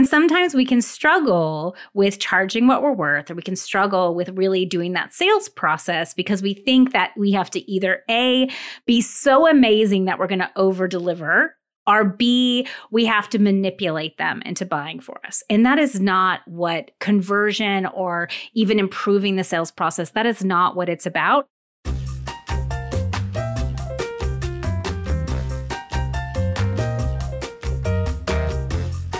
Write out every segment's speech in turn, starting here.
And sometimes we can struggle with charging what we're worth, or we can struggle with really doing that sales process because we think that we have to either A, be so amazing that we're going to over deliver or B, we have to manipulate them into buying for us. And that is not what conversion or even improving the sales process, that is not what it's about.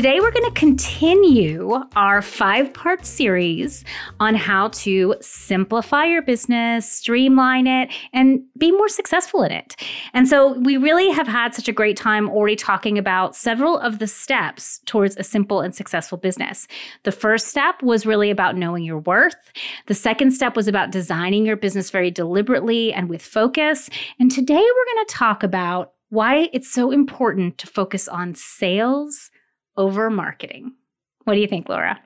Today, we're going to continue our five part series on how to simplify your business, streamline it, and be more successful in it. And so, we really have had such a great time already talking about several of the steps towards a simple and successful business. The first step was really about knowing your worth, the second step was about designing your business very deliberately and with focus. And today, we're going to talk about why it's so important to focus on sales over marketing. What do you think, Laura?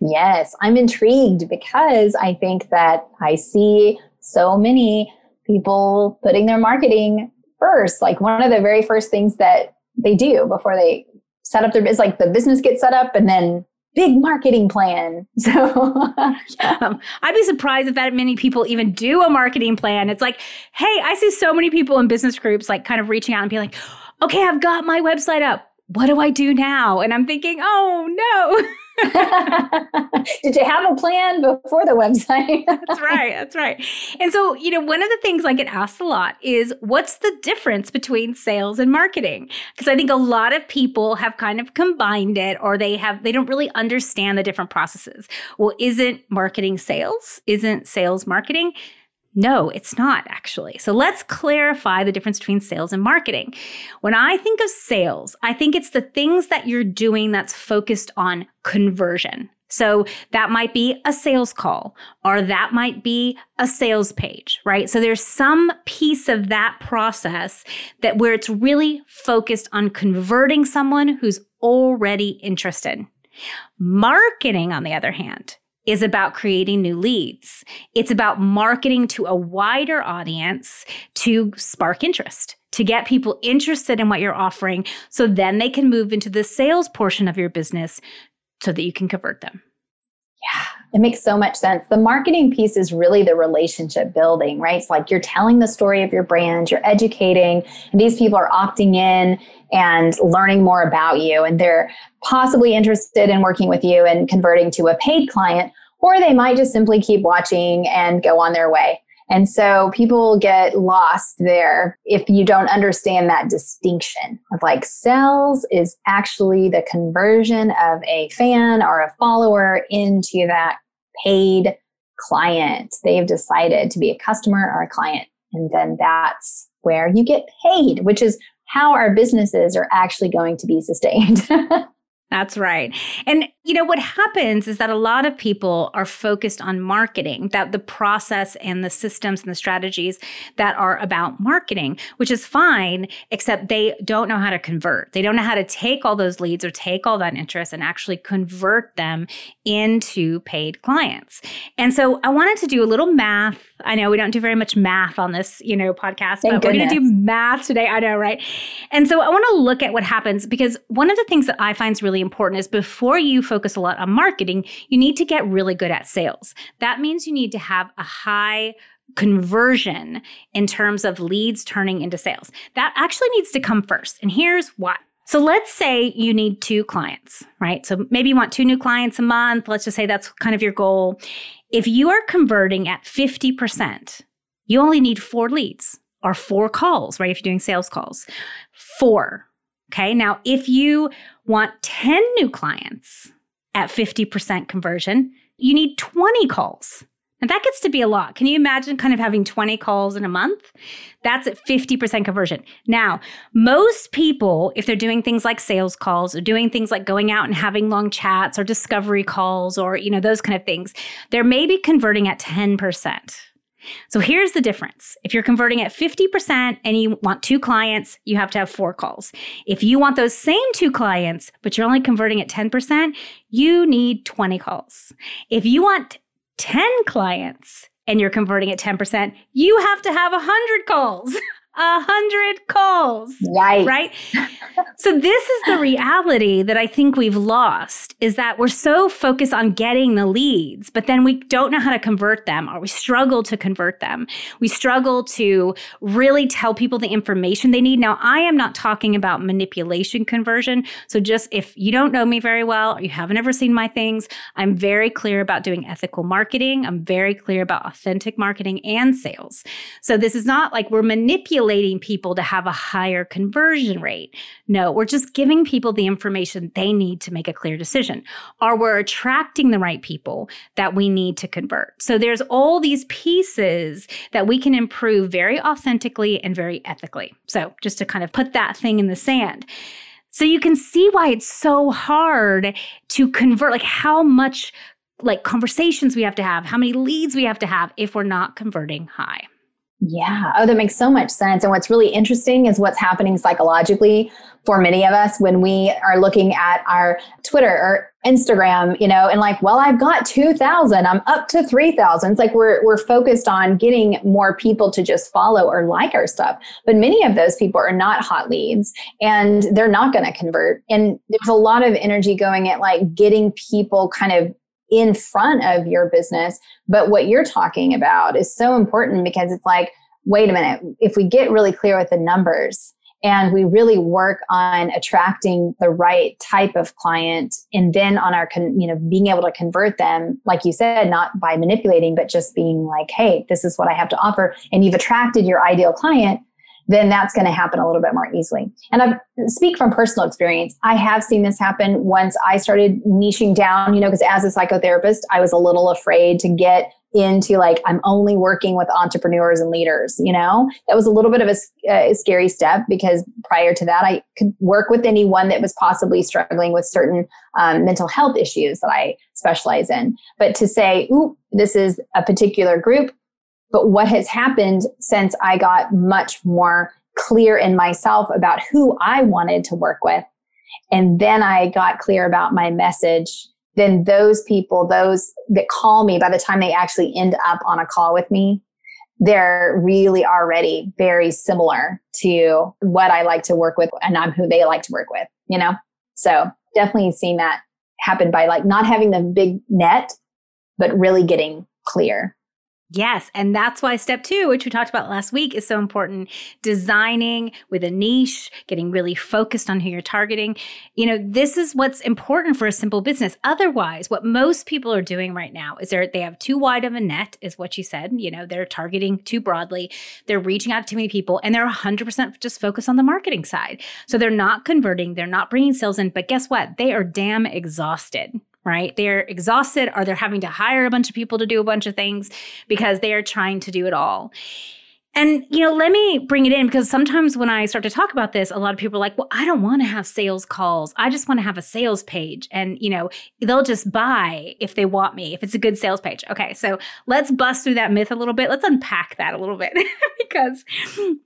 Yes, I'm intrigued because I think that I see so many people putting their marketing first. Like one of the very first things that they do before they set up their business, like the business gets set up and then big marketing plan. So um, I'd be surprised if that many people even do a marketing plan. It's like, hey, I see so many people in business groups like kind of reaching out and being like, okay, I've got my website up what do I do now? And I'm thinking, oh no. Did you have a plan before the website? that's right. That's right. And so, you know, one of the things I get asked a lot is what's the difference between sales and marketing? Because I think a lot of people have kind of combined it or they have, they don't really understand the different processes. Well, isn't marketing sales? Isn't sales marketing? No, it's not actually. So let's clarify the difference between sales and marketing. When I think of sales, I think it's the things that you're doing that's focused on conversion. So that might be a sales call or that might be a sales page, right? So there's some piece of that process that where it's really focused on converting someone who's already interested. Marketing, on the other hand, is about creating new leads. It's about marketing to a wider audience to spark interest, to get people interested in what you're offering so then they can move into the sales portion of your business so that you can convert them. Yeah, it makes so much sense. The marketing piece is really the relationship building, right? It's like you're telling the story of your brand, you're educating, and these people are opting in and learning more about you, and they're possibly interested in working with you and converting to a paid client, or they might just simply keep watching and go on their way. And so people get lost there if you don't understand that distinction of like sales is actually the conversion of a fan or a follower into that paid client. They've decided to be a customer or a client. And then that's where you get paid, which is how our businesses are actually going to be sustained. That's right. And you know what happens is that a lot of people are focused on marketing, that the process and the systems and the strategies that are about marketing, which is fine, except they don't know how to convert. They don't know how to take all those leads or take all that interest and actually convert them into paid clients. And so I wanted to do a little math. I know we don't do very much math on this, you know, podcast, Thank but goodness. we're going to do math today. I know, right? And so I want to look at what happens because one of the things that I find is really really important is before you focus a lot on marketing, you need to get really good at sales. That means you need to have a high conversion in terms of leads turning into sales. That actually needs to come first. And here's why. So let's say you need two clients, right? So maybe you want two new clients a month. Let's just say that's kind of your goal. If you are converting at 50%, you only need four leads or four calls, right? If you're doing sales calls, four. Okay. Now, if you want 10 new clients at 50% conversion, you need 20 calls And that gets to be a lot. Can you imagine kind of having 20 calls in a month? That's at 50% conversion. Now, most people, if they're doing things like sales calls or doing things like going out and having long chats or discovery calls or, you know, those kind of things, they're maybe converting at 10%. So here's the difference. If you're converting at 50% and you want two clients, you have to have four calls. If you want those same two clients, but you're only converting at 10%, you need 20 calls. If you want 10 clients and you're converting at 10%, you have to have 100 calls. a hundred calls. Right. Right. so this is the reality that I think we've lost is that we're so focused on getting the leads, but then we don't know how to convert them or we struggle to convert them. We struggle to really tell people the information they need. Now, I am not talking about manipulation conversion. So just if you don't know me very well or you haven't ever seen my things, I'm very clear about doing ethical marketing. I'm very clear about authentic marketing and sales. So this is not like we're manipulating manipulating people to have a higher conversion rate. No, we're just giving people the information they need to make a clear decision, or we're attracting the right people that we need to convert. So there's all these pieces that we can improve very authentically and very ethically. So just to kind of put that thing in the sand. So you can see why it's so hard to convert, like how much like conversations we have to have, how many leads we have to have if we're not converting high. Yeah. Oh, that makes so much sense. And what's really interesting is what's happening psychologically for many of us when we are looking at our Twitter or Instagram, you know, and like, well, I've got 2000, I'm up to 3000. It's like we're, we're focused on getting more people to just follow or like our stuff. But many of those people are not hot leads and they're not going to convert. And there's a lot of energy going at like getting people kind of in front of your business. But what you're talking about is so important because it's like, wait a minute, if we get really clear with the numbers and we really work on attracting the right type of client and then on our con- you know being able to convert them like you said not by manipulating but just being like hey this is what i have to offer and you've attracted your ideal client then that's going to happen a little bit more easily. And I speak from personal experience. I have seen this happen once I started niching down, you know, because as a psychotherapist, I was a little afraid to get into like I'm only working with entrepreneurs and leaders, you know. That was a little bit of a, a scary step because prior to that I could work with anyone that was possibly struggling with certain um, mental health issues that I specialize in. But to say, "Ooh, this is a particular group," But what has happened since I got much more clear in myself about who I wanted to work with, and then I got clear about my message, then those people, those that call me, by the time they actually end up on a call with me, they're really already very similar to what I like to work with and I'm who they like to work with, you know? So definitely seeing that happen by like not having the big net, but really getting clear. Yes. And that's why step two, which we talked about last week, is so important. Designing with a niche, getting really focused on who you're targeting. You know, this is what's important for a simple business. Otherwise, what most people are doing right now is they're, they have too wide of a net, is what you said. You know, they're targeting too broadly. They're reaching out to too many people and they're 100% just focused on the marketing side. So they're not converting, they're not bringing sales in. But guess what? They are damn exhausted right? They're exhausted or they're having to hire a bunch of people to do a bunch of things because they are trying to do it all. And, you know, let me bring it in because sometimes when I start to talk about this, a lot of people are like, well, I don't want to have sales calls. I just want to have a sales page. And, you know, they'll just buy if they want me, if it's a good sales page. Okay. So let's bust through that myth a little bit. Let's unpack that a little bit because,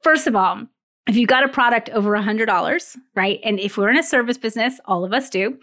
first of all, if you got a product over a $100, right? And if we're in a service business, all of us do,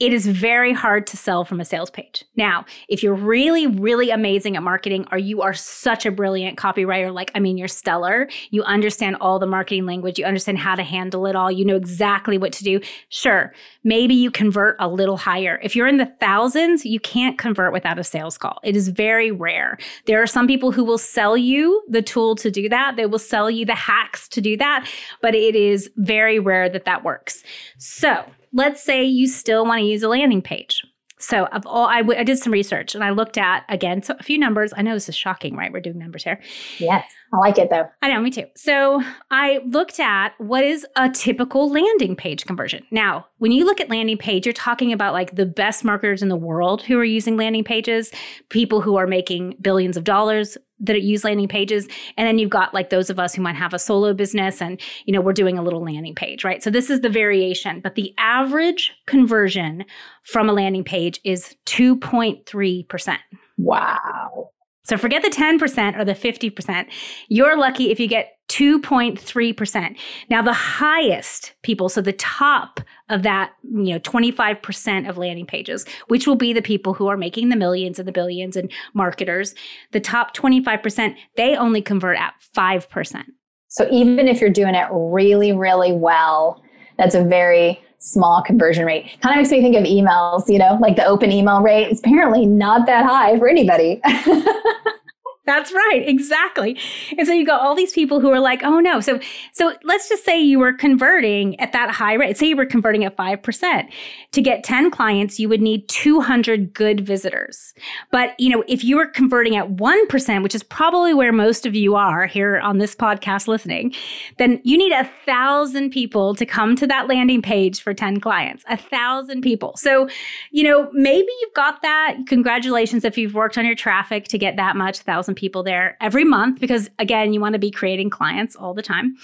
it is very hard to sell from a sales page. Now, if you're really, really amazing at marketing, or you are such a brilliant copywriter, like, I mean, you're stellar, you understand all the marketing language, you understand how to handle it all, you know exactly what to do, sure, maybe you convert a little higher. If you're in the thousands, you can't convert without a sales call. It is very rare. There are some people who will sell you the tool to do that, they will sell you the hacks to do that, but it is very rare that that works. So, let's say you still want to use a landing page. So of all, I, w- I did some research and I looked at again so a few numbers. I know this is shocking, right? We're doing numbers here. Yes, I like it though. I know, me too. So I looked at what is a typical landing page conversion. Now, when you look at landing page, you're talking about like the best marketers in the world who are using landing pages, people who are making billions of dollars that use landing pages and then you've got like those of us who might have a solo business and you know we're doing a little landing page right so this is the variation but the average conversion from a landing page is 2.3% wow so forget the 10% or the 50%. You're lucky if you get 2.3%. Now the highest people, so the top of that, you know, 25% of landing pages, which will be the people who are making the millions and the billions and marketers, the top 25%, they only convert at 5%. So even if you're doing it really, really well, that's a very small conversion rate. Kind of makes me think of emails, you know, like the open email rate is apparently not that high for anybody. That's right, exactly. And so you got all these people who are like, "Oh no." So so let's just say you were converting at that high rate. Say you were converting at 5%. To get 10 clients, you would need 200 good visitors. But, you know, if you were converting at 1%, which is probably where most of you are here on this podcast listening, then you need a 1000 people to come to that landing page for 10 clients. A 1000 people. So, you know, maybe you've got that. Congratulations if you've worked on your traffic to get that much 1000 people there every month because, again, you want to be creating clients all the time.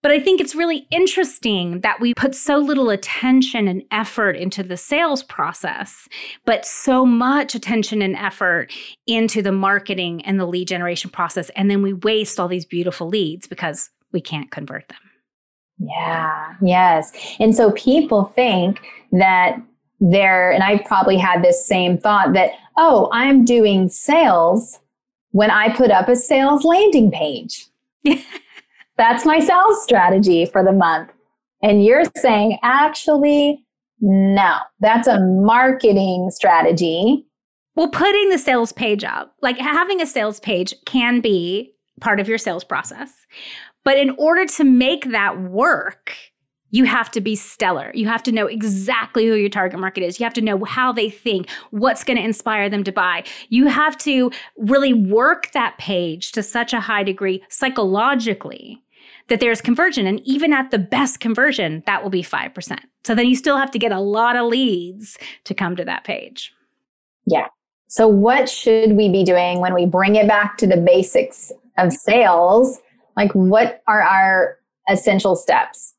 But I think it's really interesting that we put so little attention and effort into the sales process, but so much attention and effort into the marketing and the lead generation process. And then we waste all these beautiful leads because we can't convert them. Yeah, yes. And so people think that they're, and I've probably had this same thought that, oh, I'm doing sales when I put up a sales landing page. That's my sales strategy for the month. And you're saying, actually, no, that's a marketing strategy. Well, putting the sales page up, like having a sales page can be part of your sales process. But in order to make that work, you have to be stellar. You have to know exactly who your target market is. You have to know how they think, what's going to inspire them to buy. You have to really work that page to such a high degree psychologically that there's conversion. And even at the best conversion, that will be 5%. So then you still have to get a lot of leads to come to that page. Yeah. So, what should we be doing when we bring it back to the basics of sales? Like, what are our essential steps?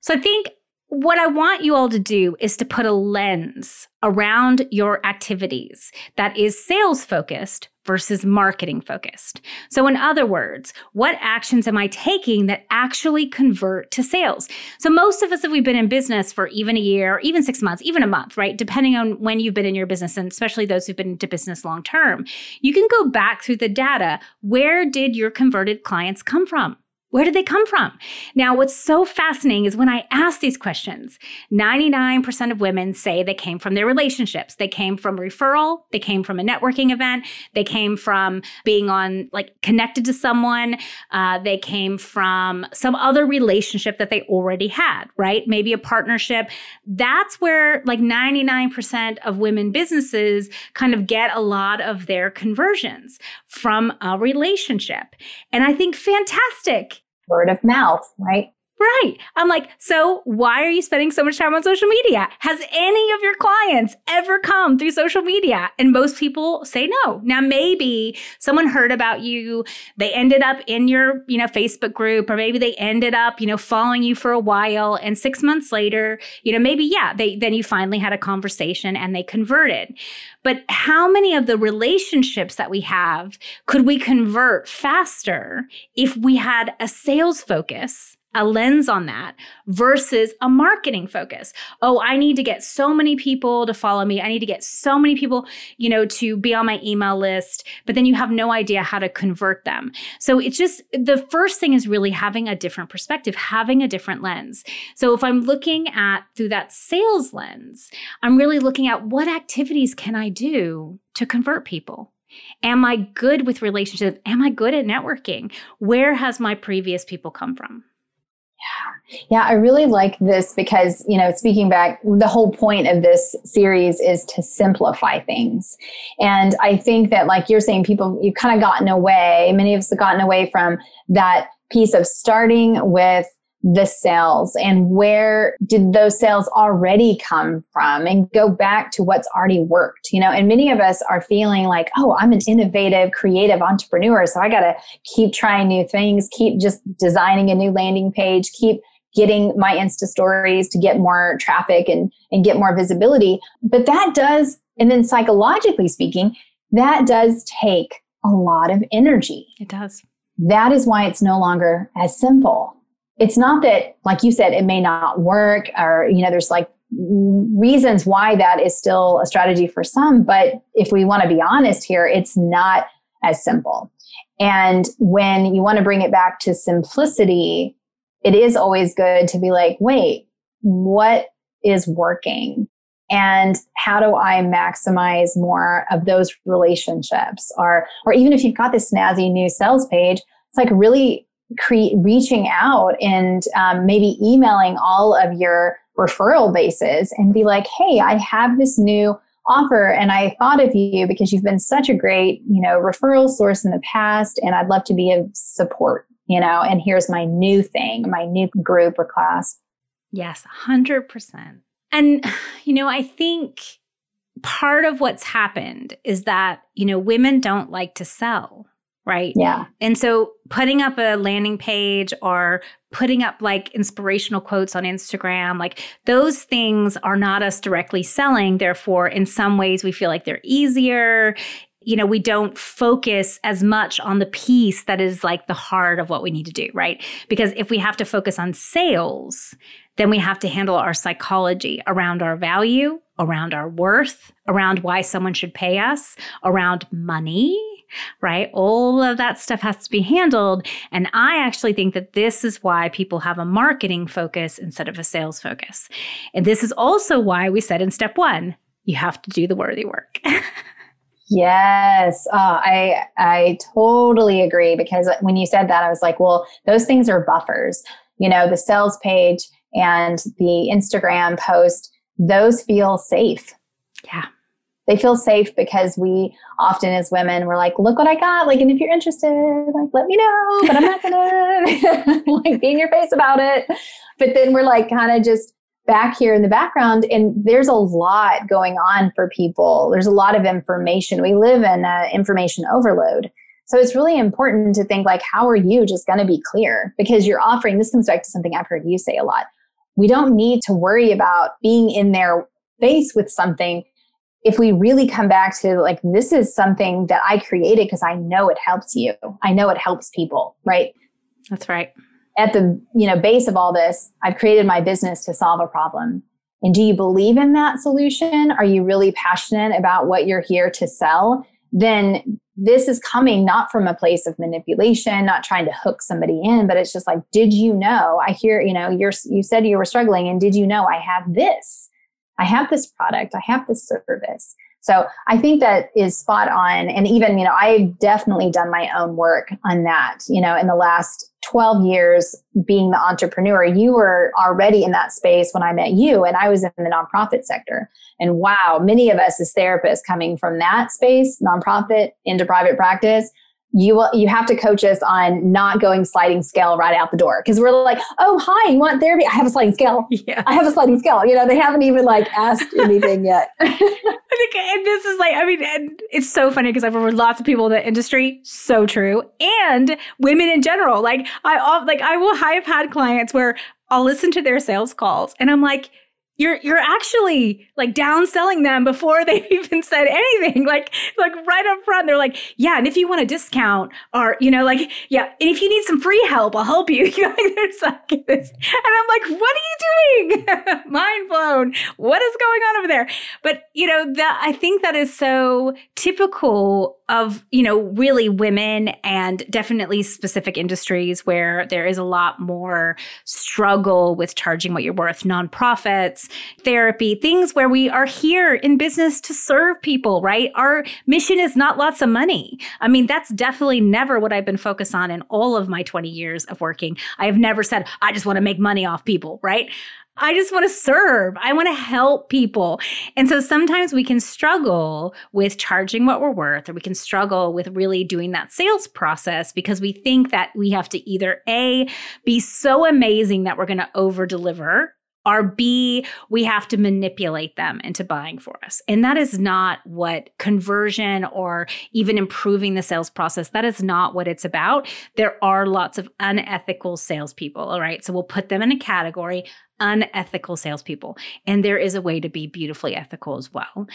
So I think what I want you all to do is to put a lens around your activities that is sales focused versus marketing focused. So, in other words, what actions am I taking that actually convert to sales? So, most of us, if we've been in business for even a year, even six months, even a month, right? Depending on when you've been in your business, and especially those who've been into business long term, you can go back through the data. Where did your converted clients come from? Where did they come from? Now, what's so fascinating is when I ask these questions, 99% of women say they came from their relationships. They came from referral. They came from a networking event. They came from being on, like, connected to someone. Uh, they came from some other relationship that they already had, right? Maybe a partnership. That's where, like, 99% of women businesses kind of get a lot of their conversions from a relationship. And I think fantastic word of mouth, right? Right. I'm like, so why are you spending so much time on social media? Has any of your clients ever come through social media? And most people say no. Now, maybe someone heard about you. They ended up in your, you know, Facebook group, or maybe they ended up, you know, following you for a while. And six months later, you know, maybe, yeah, they, then you finally had a conversation and they converted. But how many of the relationships that we have could we convert faster if we had a sales focus? A lens on that versus a marketing focus. Oh, I need to get so many people to follow me. I need to get so many people, you know, to be on my email list, but then you have no idea how to convert them. So it's just the first thing is really having a different perspective, having a different lens. So if I'm looking at through that sales lens, I'm really looking at what activities can I do to convert people? Am I good with relationships? Am I good at networking? Where has my previous people come from? Yeah, I really like this because, you know, speaking back, the whole point of this series is to simplify things. And I think that, like you're saying, people, you've kind of gotten away, many of us have gotten away from that piece of starting with the sales and where did those sales already come from and go back to what's already worked you know? And many of us are feeling like oh i'm an innovative creative entrepreneur so i got to keep trying new things keep just designing a new landing page keep getting my insta stories to get more traffic and and get more visibility. But that does and then psychologically speaking that does take a lot of energy. It does. That is why it's no longer as simple it's not that like you said it may not work or you know there's like reasons why that is still a strategy for some but if we want to be honest here it's not as simple. And when you want to bring it back to simplicity it is always good to be like wait what is working? And how do i maximize more of those relationships? Or or even if you've got this snazzy new sales page it's like really reaching out and um, maybe emailing all of your referral bases and be like, hey, I have this new offer and I thought of you because you've been such a great, you know, referral source in the past and I'd love to be of support, you know, and here's my new thing, my new group or class. Yes, 100%. And you know, I think part of what's happened is that, you know, women don't like to sell right? Yeah. And so putting up a landing page or putting up like inspirational quotes on Instagram, like those things are not us directly selling. Therefore, in some ways, we feel like they're easier. You know, we don't focus as much on the piece that is like the heart of what we need to do, right? Because if we have to focus on sales, then we have to handle our psychology around our value, around our worth, around why someone should pay us, around money, right? All of that stuff has to be handled. And I actually think that this is why people have a marketing focus instead of a sales focus. And this is also why we said in step one, you have to do the worthy work. Yes, uh, I I totally agree because when you said that, I was like, well, those things are buffers. You know, the sales page and the Instagram post; those feel safe. Yeah, they feel safe because we often as women we're like look what i got. Like and if you're interested like let me know but i'm not gonna like be in your face about it. But then we're like kind of just back here in the background and there's a lot going on for people. There's a lot of information. We live in uh, information overload. So it's really important to think like how are you just going to be clear? Because you're offering this comes back to something i've heard you say a lot. We don't need to worry about being in their face with something if we really come back to like this is something that I created because I know it helps you. I know it helps people, right? That's right. At the, you know, base of all this, I've created my business to solve a problem. And do you believe in that solution? Are you really passionate about what you're here to sell? Then this is coming not from a place of manipulation, not trying to hook somebody in, but it's just like, did you know? I hear, you know, you're you said you were struggling and did you know I have this? I have this product, I have this service. So I think that is spot on. And even, you know, I've definitely done my own work on that. You know, in the last 12 years being the entrepreneur, you were already in that space when I met you, and I was in the nonprofit sector. And wow, many of us as therapists coming from that space, nonprofit into private practice, you will you have to coach us on not going sliding scale right out the door. Because we're like oh hi you want therapy? I have a sliding scale. Yeah. I have a sliding scale. You know they haven't even like asked anything yet. I think, and this is like i mean and it's so funny because i've worked with lots of people in the industry. So true. And women in general. Like i like i will i have had clients where i'll listen to their sales calls and i'm like you're you're actually like downselling them before they've even said anything like like right up front. They're like yeah and if you want a discount or you know like yeah and if you need some free help i'll help you. There's like this and i'm like what are you doing? Mind blown. What is going on over there? But you know that i think that is so typical of you know really women and definitely specific industries where there is a lot more struggle with charging what you're worth nonprofits therapy, things where we are here in business to serve people, right? Our mission is not lots of money. I mean, that's definitely never what I've been focused on in all of my 20 years of working. I have never said, I just want to make money off people, right? I just want to serve. I want to help people. And so sometimes we can struggle with charging what we're worth, or we can struggle with really doing that sales process because we think that we have to either A, be so amazing that we're going to over deliver or B, we have to manipulate them into buying for us. And that is not what conversion or even improving the sales process, that is not what it's about. There are lots of unethical salespeople, all right? So we'll put them in a category unethical salespeople. And there is a way to be beautifully ethical as well.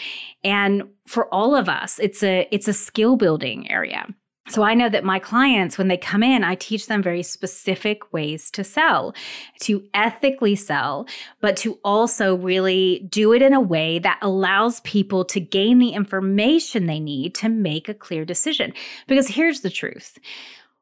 And for all of us, it's a it's a skill building area. So I know that my clients, when they come in, I teach them very specific ways to sell, to ethically sell, but to also really do it in a way that allows people to gain the information they need to make a clear decision. Because here's the truth.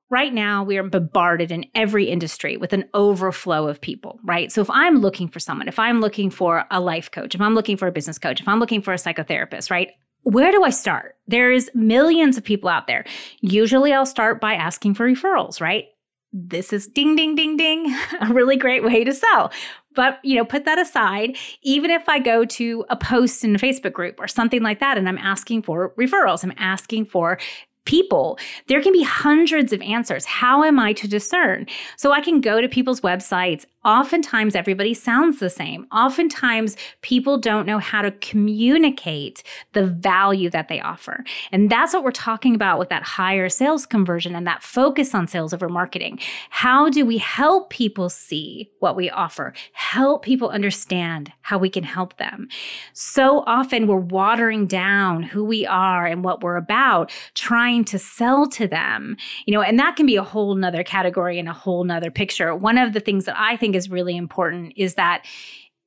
Right now, we are bombarded in every industry with an overflow of people, right? So, if I'm looking for someone, if I'm looking for a life coach, if I'm looking for a business coach, if I'm looking for a psychotherapist, right? Where do I start? There's millions of people out there. Usually I'll start by asking for referrals, right? This is ding, ding, ding, ding, a really great way to sell. But, you know, put that aside. Even if I go to a post in a Facebook group or something like that, and I'm asking for referrals, I'm asking for people, there can be hundreds of answers. How am I to discern? So I can go to people's websites. Oftentimes, everybody sounds the same. Oftentimes, people don't know how to communicate the value that they offer. And that's what we're talking about with that higher sales conversion and that focus on sales over marketing. How do we help people see what we offer? Help people understand how we can help them. So often, we're watering down who we are and what we're about, trying to sell to them, you know, and that can be a whole nother category and a whole nother picture. One of the things that I think is really important is that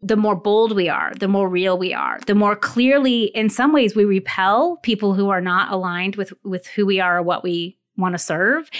the more bold we are, the more real we are, the more clearly, in some ways, we repel people who are not aligned with, with who we are or what we want to serve.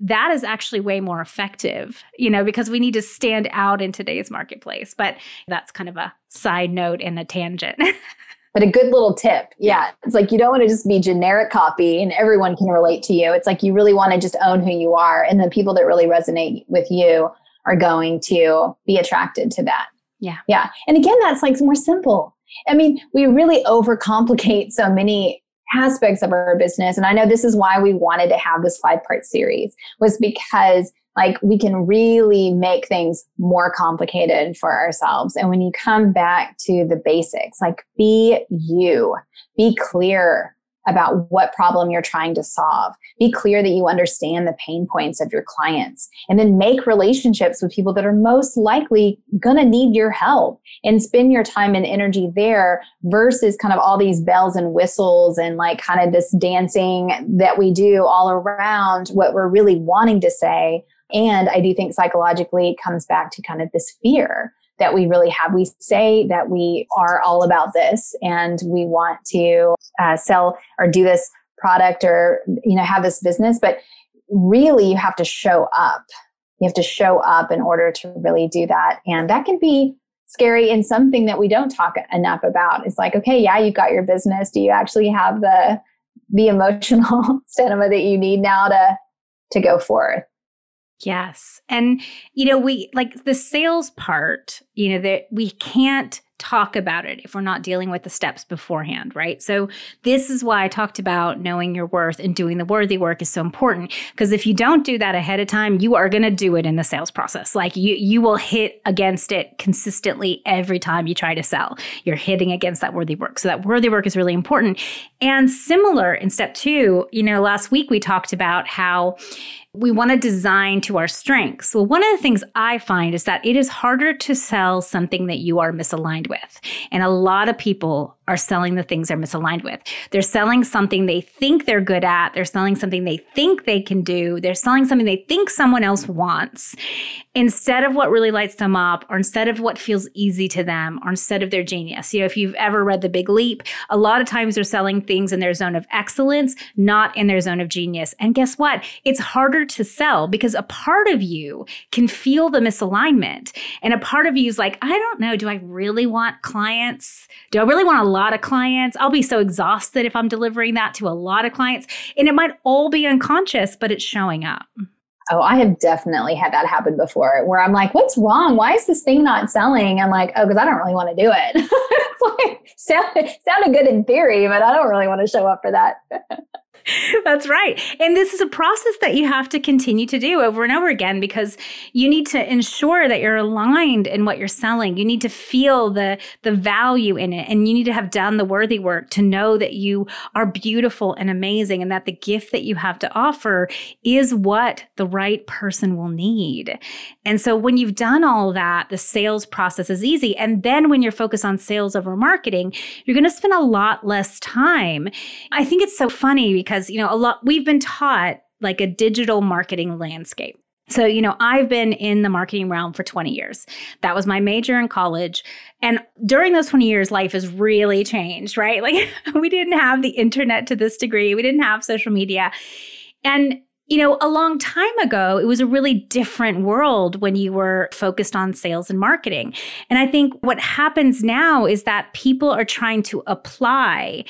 That is actually way more effective, you know, because we need to stand out in today's marketplace. But that's kind of a side note and a tangent. but a good little tip. Yeah. It's like you don't want to just be generic copy and everyone can relate to you. It's like you really want to just own who you are. And the people that really resonate with you are going to be attracted to that. Yeah. Yeah. And again, that's like more simple. I mean, we really overcomplicate so many aspects of our business. And I know this is why we wanted to have this five part series was because like we can really make things more complicated for ourselves. And when you come back to the basics, like be you, be clear about what problem you're trying to solve. Be clear that you understand the pain points of your clients and then make relationships with people that are most likely going to need your help and spend your time and energy there versus kind of all these bells and whistles and like kind of this dancing that we do all around what we're really wanting to say and I do think psychologically it comes back to kind of this fear that we really have. We say that we are all about this and we want to uh, sell or do this product or you know have this business, but really you have to show up. You have to show up in order to really do that, and that can be scary and something that we don't talk enough about. It's like, okay, yeah, you've got your business. Do you actually have the the emotional stamina that you need now to to go forth? Yes. And, you know, we like the sales part, you know, that we can't talk about it if we're not dealing with the steps beforehand, right? So, this is why I talked about knowing your worth and doing the worthy work is so important because if you don't do that ahead of time, you are going to do it in the sales process. Like you you will hit against it consistently every time you try to sell. You're hitting against that worthy work. So that worthy work is really important. And similar in step 2, you know, last week we talked about how we want to design to our strengths. Well, one of the things I find is that it is harder to sell something that you are misaligned with. And a lot of people are selling the things they're misaligned with. They're selling something they think they're good at. They're selling something they think they can do. They're selling something they think someone else wants instead of what really lights them up or instead of what feels easy to them or instead of their genius. You know, if you've ever read The Big Leap, a lot of times they're selling things in their zone of excellence, not in their zone of genius. And guess what? It's harder to sell because a part of you can feel the misalignment. And a part of you is like, I don't know, do I really want clients? Do I really want a lot of clients? I'll be so exhausted if I'm delivering that to a lot of clients. And it might all be unconscious, but it's showing up. Oh, I have definitely had that happen before where I'm like, what's wrong? Why is this thing not selling? I'm like, oh, because I don't really want to do it. it's like, sound, sounded good in theory, but I don't really want to show up for that. That's right. And this is a process that you have to continue to do over and over again because you need to ensure that you're aligned in what you're selling. You need to feel the the value in it and you need to have done the worthy work to know that you are beautiful and amazing and that the gift that you have to offer is what the right person will need. And so when you've done all that, the sales process is easy. And then when you're focused on sales over marketing, you're going to spend a lot less time. I think it's so funny because because, you know, a lot, we've been taught like a digital marketing landscape. So, you know, I've been in the marketing realm for 20 years. That was my major in college. And during those 20 years, life has really changed, right? Like, we didn't have the internet to this degree, we didn't have social media. And you know, a long time ago, it was a really different world when you were focused on sales and marketing. And I think what happens now is that people are trying to apply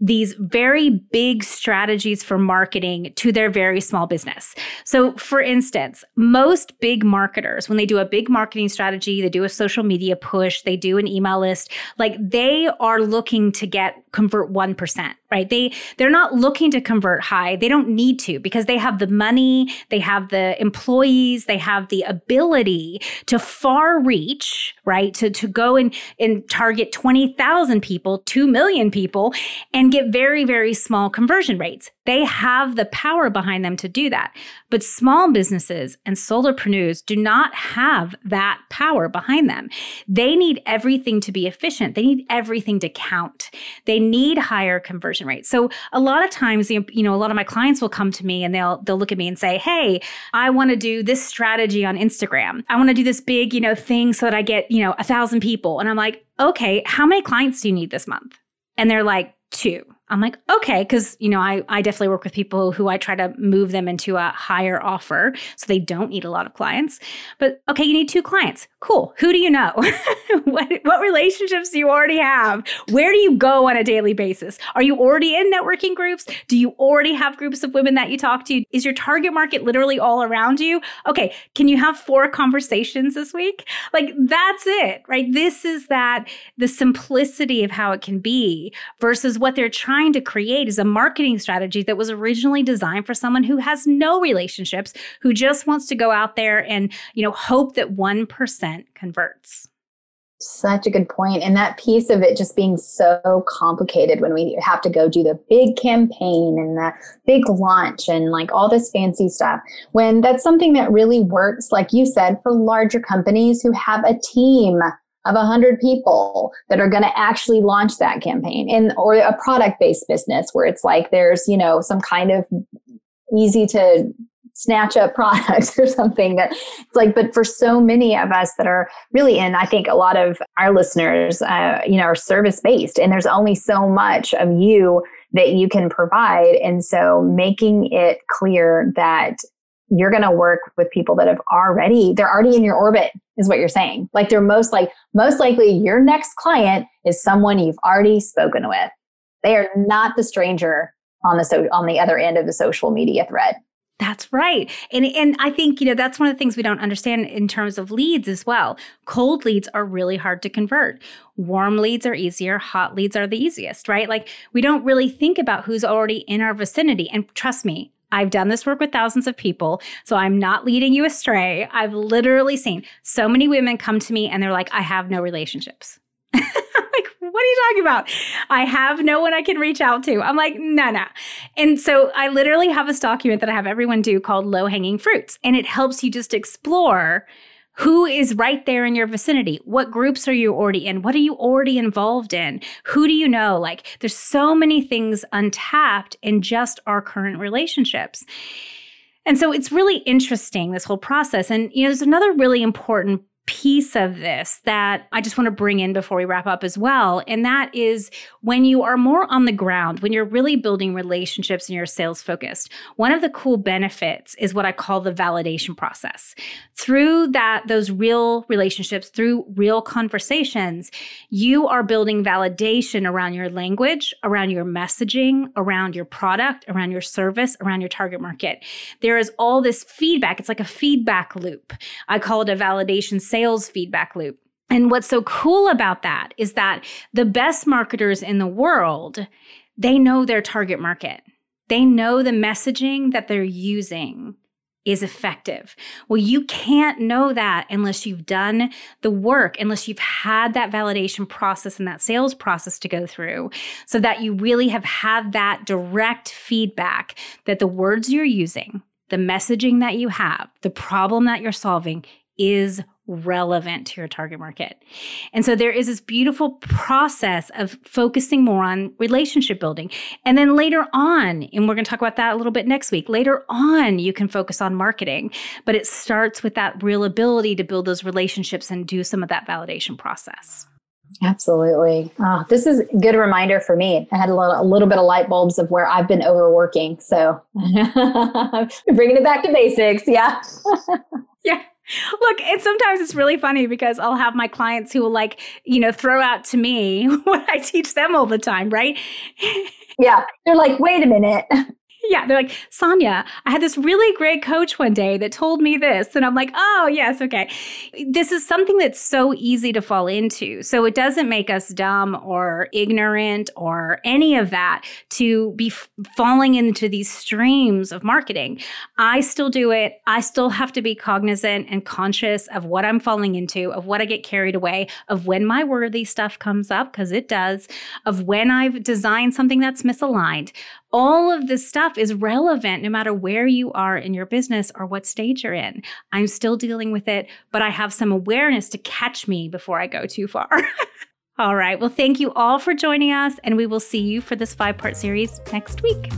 these very big strategies for marketing to their very small business. So, for instance, most big marketers, when they do a big marketing strategy, they do a social media push, they do an email list, like they are looking to get convert 1% right they they're not looking to convert high they don't need to because they have the money they have the employees they have the ability to far reach right to, to go and, and target 20000 people 2 million people and get very very small conversion rates they have the power behind them to do that but small businesses and solopreneurs do not have that power behind them they need everything to be efficient they need everything to count they need higher conversion rates. So a lot of times, you know, a lot of my clients will come to me and they'll they'll look at me and say, "Hey, I want to do this strategy on Instagram. I want to do this big, you know, thing so that I get, you know, a thousand people." And I'm like, "Okay, how many clients do you need this month?" And they're like, two. I'm like, okay, because you know, I I definitely work with people who I try to move them into a higher offer so they don't need a lot of clients. But okay, you need two clients. Cool. Who do you know? what what relationships do you already have? Where do you go on a daily basis? Are you already in networking groups? Do you already have groups of women that you talk to? Is your target market literally all around you? Okay, can you have four conversations this week? Like that's it, right? This is that the simplicity of how it can be versus what they're trying to create is a marketing strategy that was originally designed for someone who has no relationships, who just wants to go out there and, you know, hope that 1% converts. Such a good point. And that piece of it just being so complicated when we have to go do the big campaign and the big launch and like all this fancy stuff. When that's something that really works, like you said, for larger companies who have a team of 100 people that are going to actually launch that campaign in or a product based business where it's like there's you know some kind of easy to snatch up products or something that it's like but for so many of us that are really in i think a lot of our listeners uh, you know are service based and there's only so much of you that you can provide. And so making it clear that you're going to work with people that have already they're already in your orbit is what you're saying like they're most like most likely your next client is someone you've already spoken with they are not the stranger on the so on the other end of the social media thread that's right. And and I think, you know, that's one of the things we don't understand in terms of leads as well. Cold leads are really hard to convert. Warm leads are easier, hot leads are the easiest, right? Like we don't really think about who's already in our vicinity. And trust me, I've done this work with thousands of people, so I'm not leading you astray. I've literally seen so many women come to me and they're like, I have no relationships. like, what are you talking about? I have no one I can reach out to. I'm like, no, no. And so I literally have this document that I have everyone do called low hanging fruits, and it helps you just explore Who is right there in your vicinity? What groups are you already in? What are you already involved in? Who do you know? Like, there's so many things untapped in just our current relationships. And so it's really interesting, this whole process. And, you know, there's another really important piece of this that I just want to bring in before we wrap up as well. And that is when you are more on the ground, when you're really building relationships and you're sales focused, one of the cool benefits is what I call the validation process. Through that, those real relationships, through real conversations, you are building validation around your language, around your messaging, around your product, around your service, around your target market. There is all this feedback. It's like a feedback loop. I call it a validation sales sales feedback loop. And what's so cool about that is that the best marketers in the world, they know their target market. They know the messaging that they're using is effective. Well, you can't know that unless you've done the work, unless you've had that validation process and that sales process to go through, so that you really have had that direct feedback that the words you're using, the messaging that you have, the problem that you're solving is relevant to your target market. And so there is this beautiful process of focusing more on relationship building. And then later on, and we're going to talk about that a little bit next week, later on, you can focus on marketing. But it starts with that real ability to build those relationships and do some of that validation process. Absolutely. Oh, this is a good reminder for me. I had a little, a little bit of light bulbs of where I've been overworking. So bringing it back to basics. Yeah. yeah. Look, and sometimes it's really funny because I'll have my clients who will like, you know, throw out to me what I teach them all the time, right? Yeah. They're like, wait a minute. Yeah, they're like, Sonia, I had this really great coach one day that told me this. And I'm like, oh, yes, okay. This is something that's so easy to fall into. So it doesn't make us dumb or ignorant or any of that to be f- falling into these streams of marketing. I still do it. I still have to be cognizant and conscious of what I'm falling into, of what I get carried away, of when my worthy stuff comes up, because it does, of when I've designed something that's misaligned, all of this stuff is relevant no matter where you are in your business or what stage you're in. I'm still dealing with it, but I have some awareness to catch me before I go too far. all right. Well, thank you all for joining us, and we will see you for this five part series next week.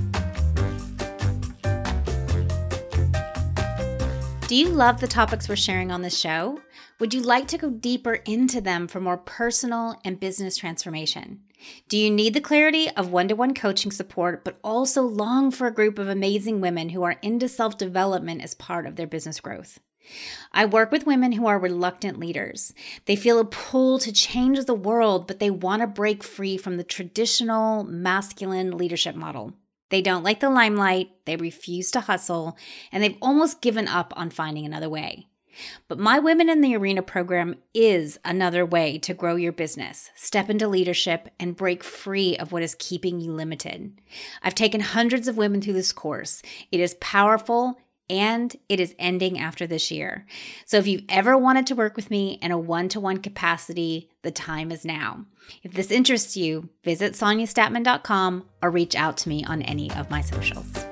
Do you love the topics we're sharing on this show? Would you like to go deeper into them for more personal and business transformation? Do you need the clarity of one to one coaching support, but also long for a group of amazing women who are into self development as part of their business growth? I work with women who are reluctant leaders. They feel a pull to change the world, but they want to break free from the traditional masculine leadership model. They don't like the limelight, they refuse to hustle, and they've almost given up on finding another way. But My Women in the Arena program is another way to grow your business, step into leadership, and break free of what is keeping you limited. I've taken hundreds of women through this course. It is powerful and it is ending after this year. So if you've ever wanted to work with me in a one to one capacity, the time is now. If this interests you, visit soniastatman.com or reach out to me on any of my socials.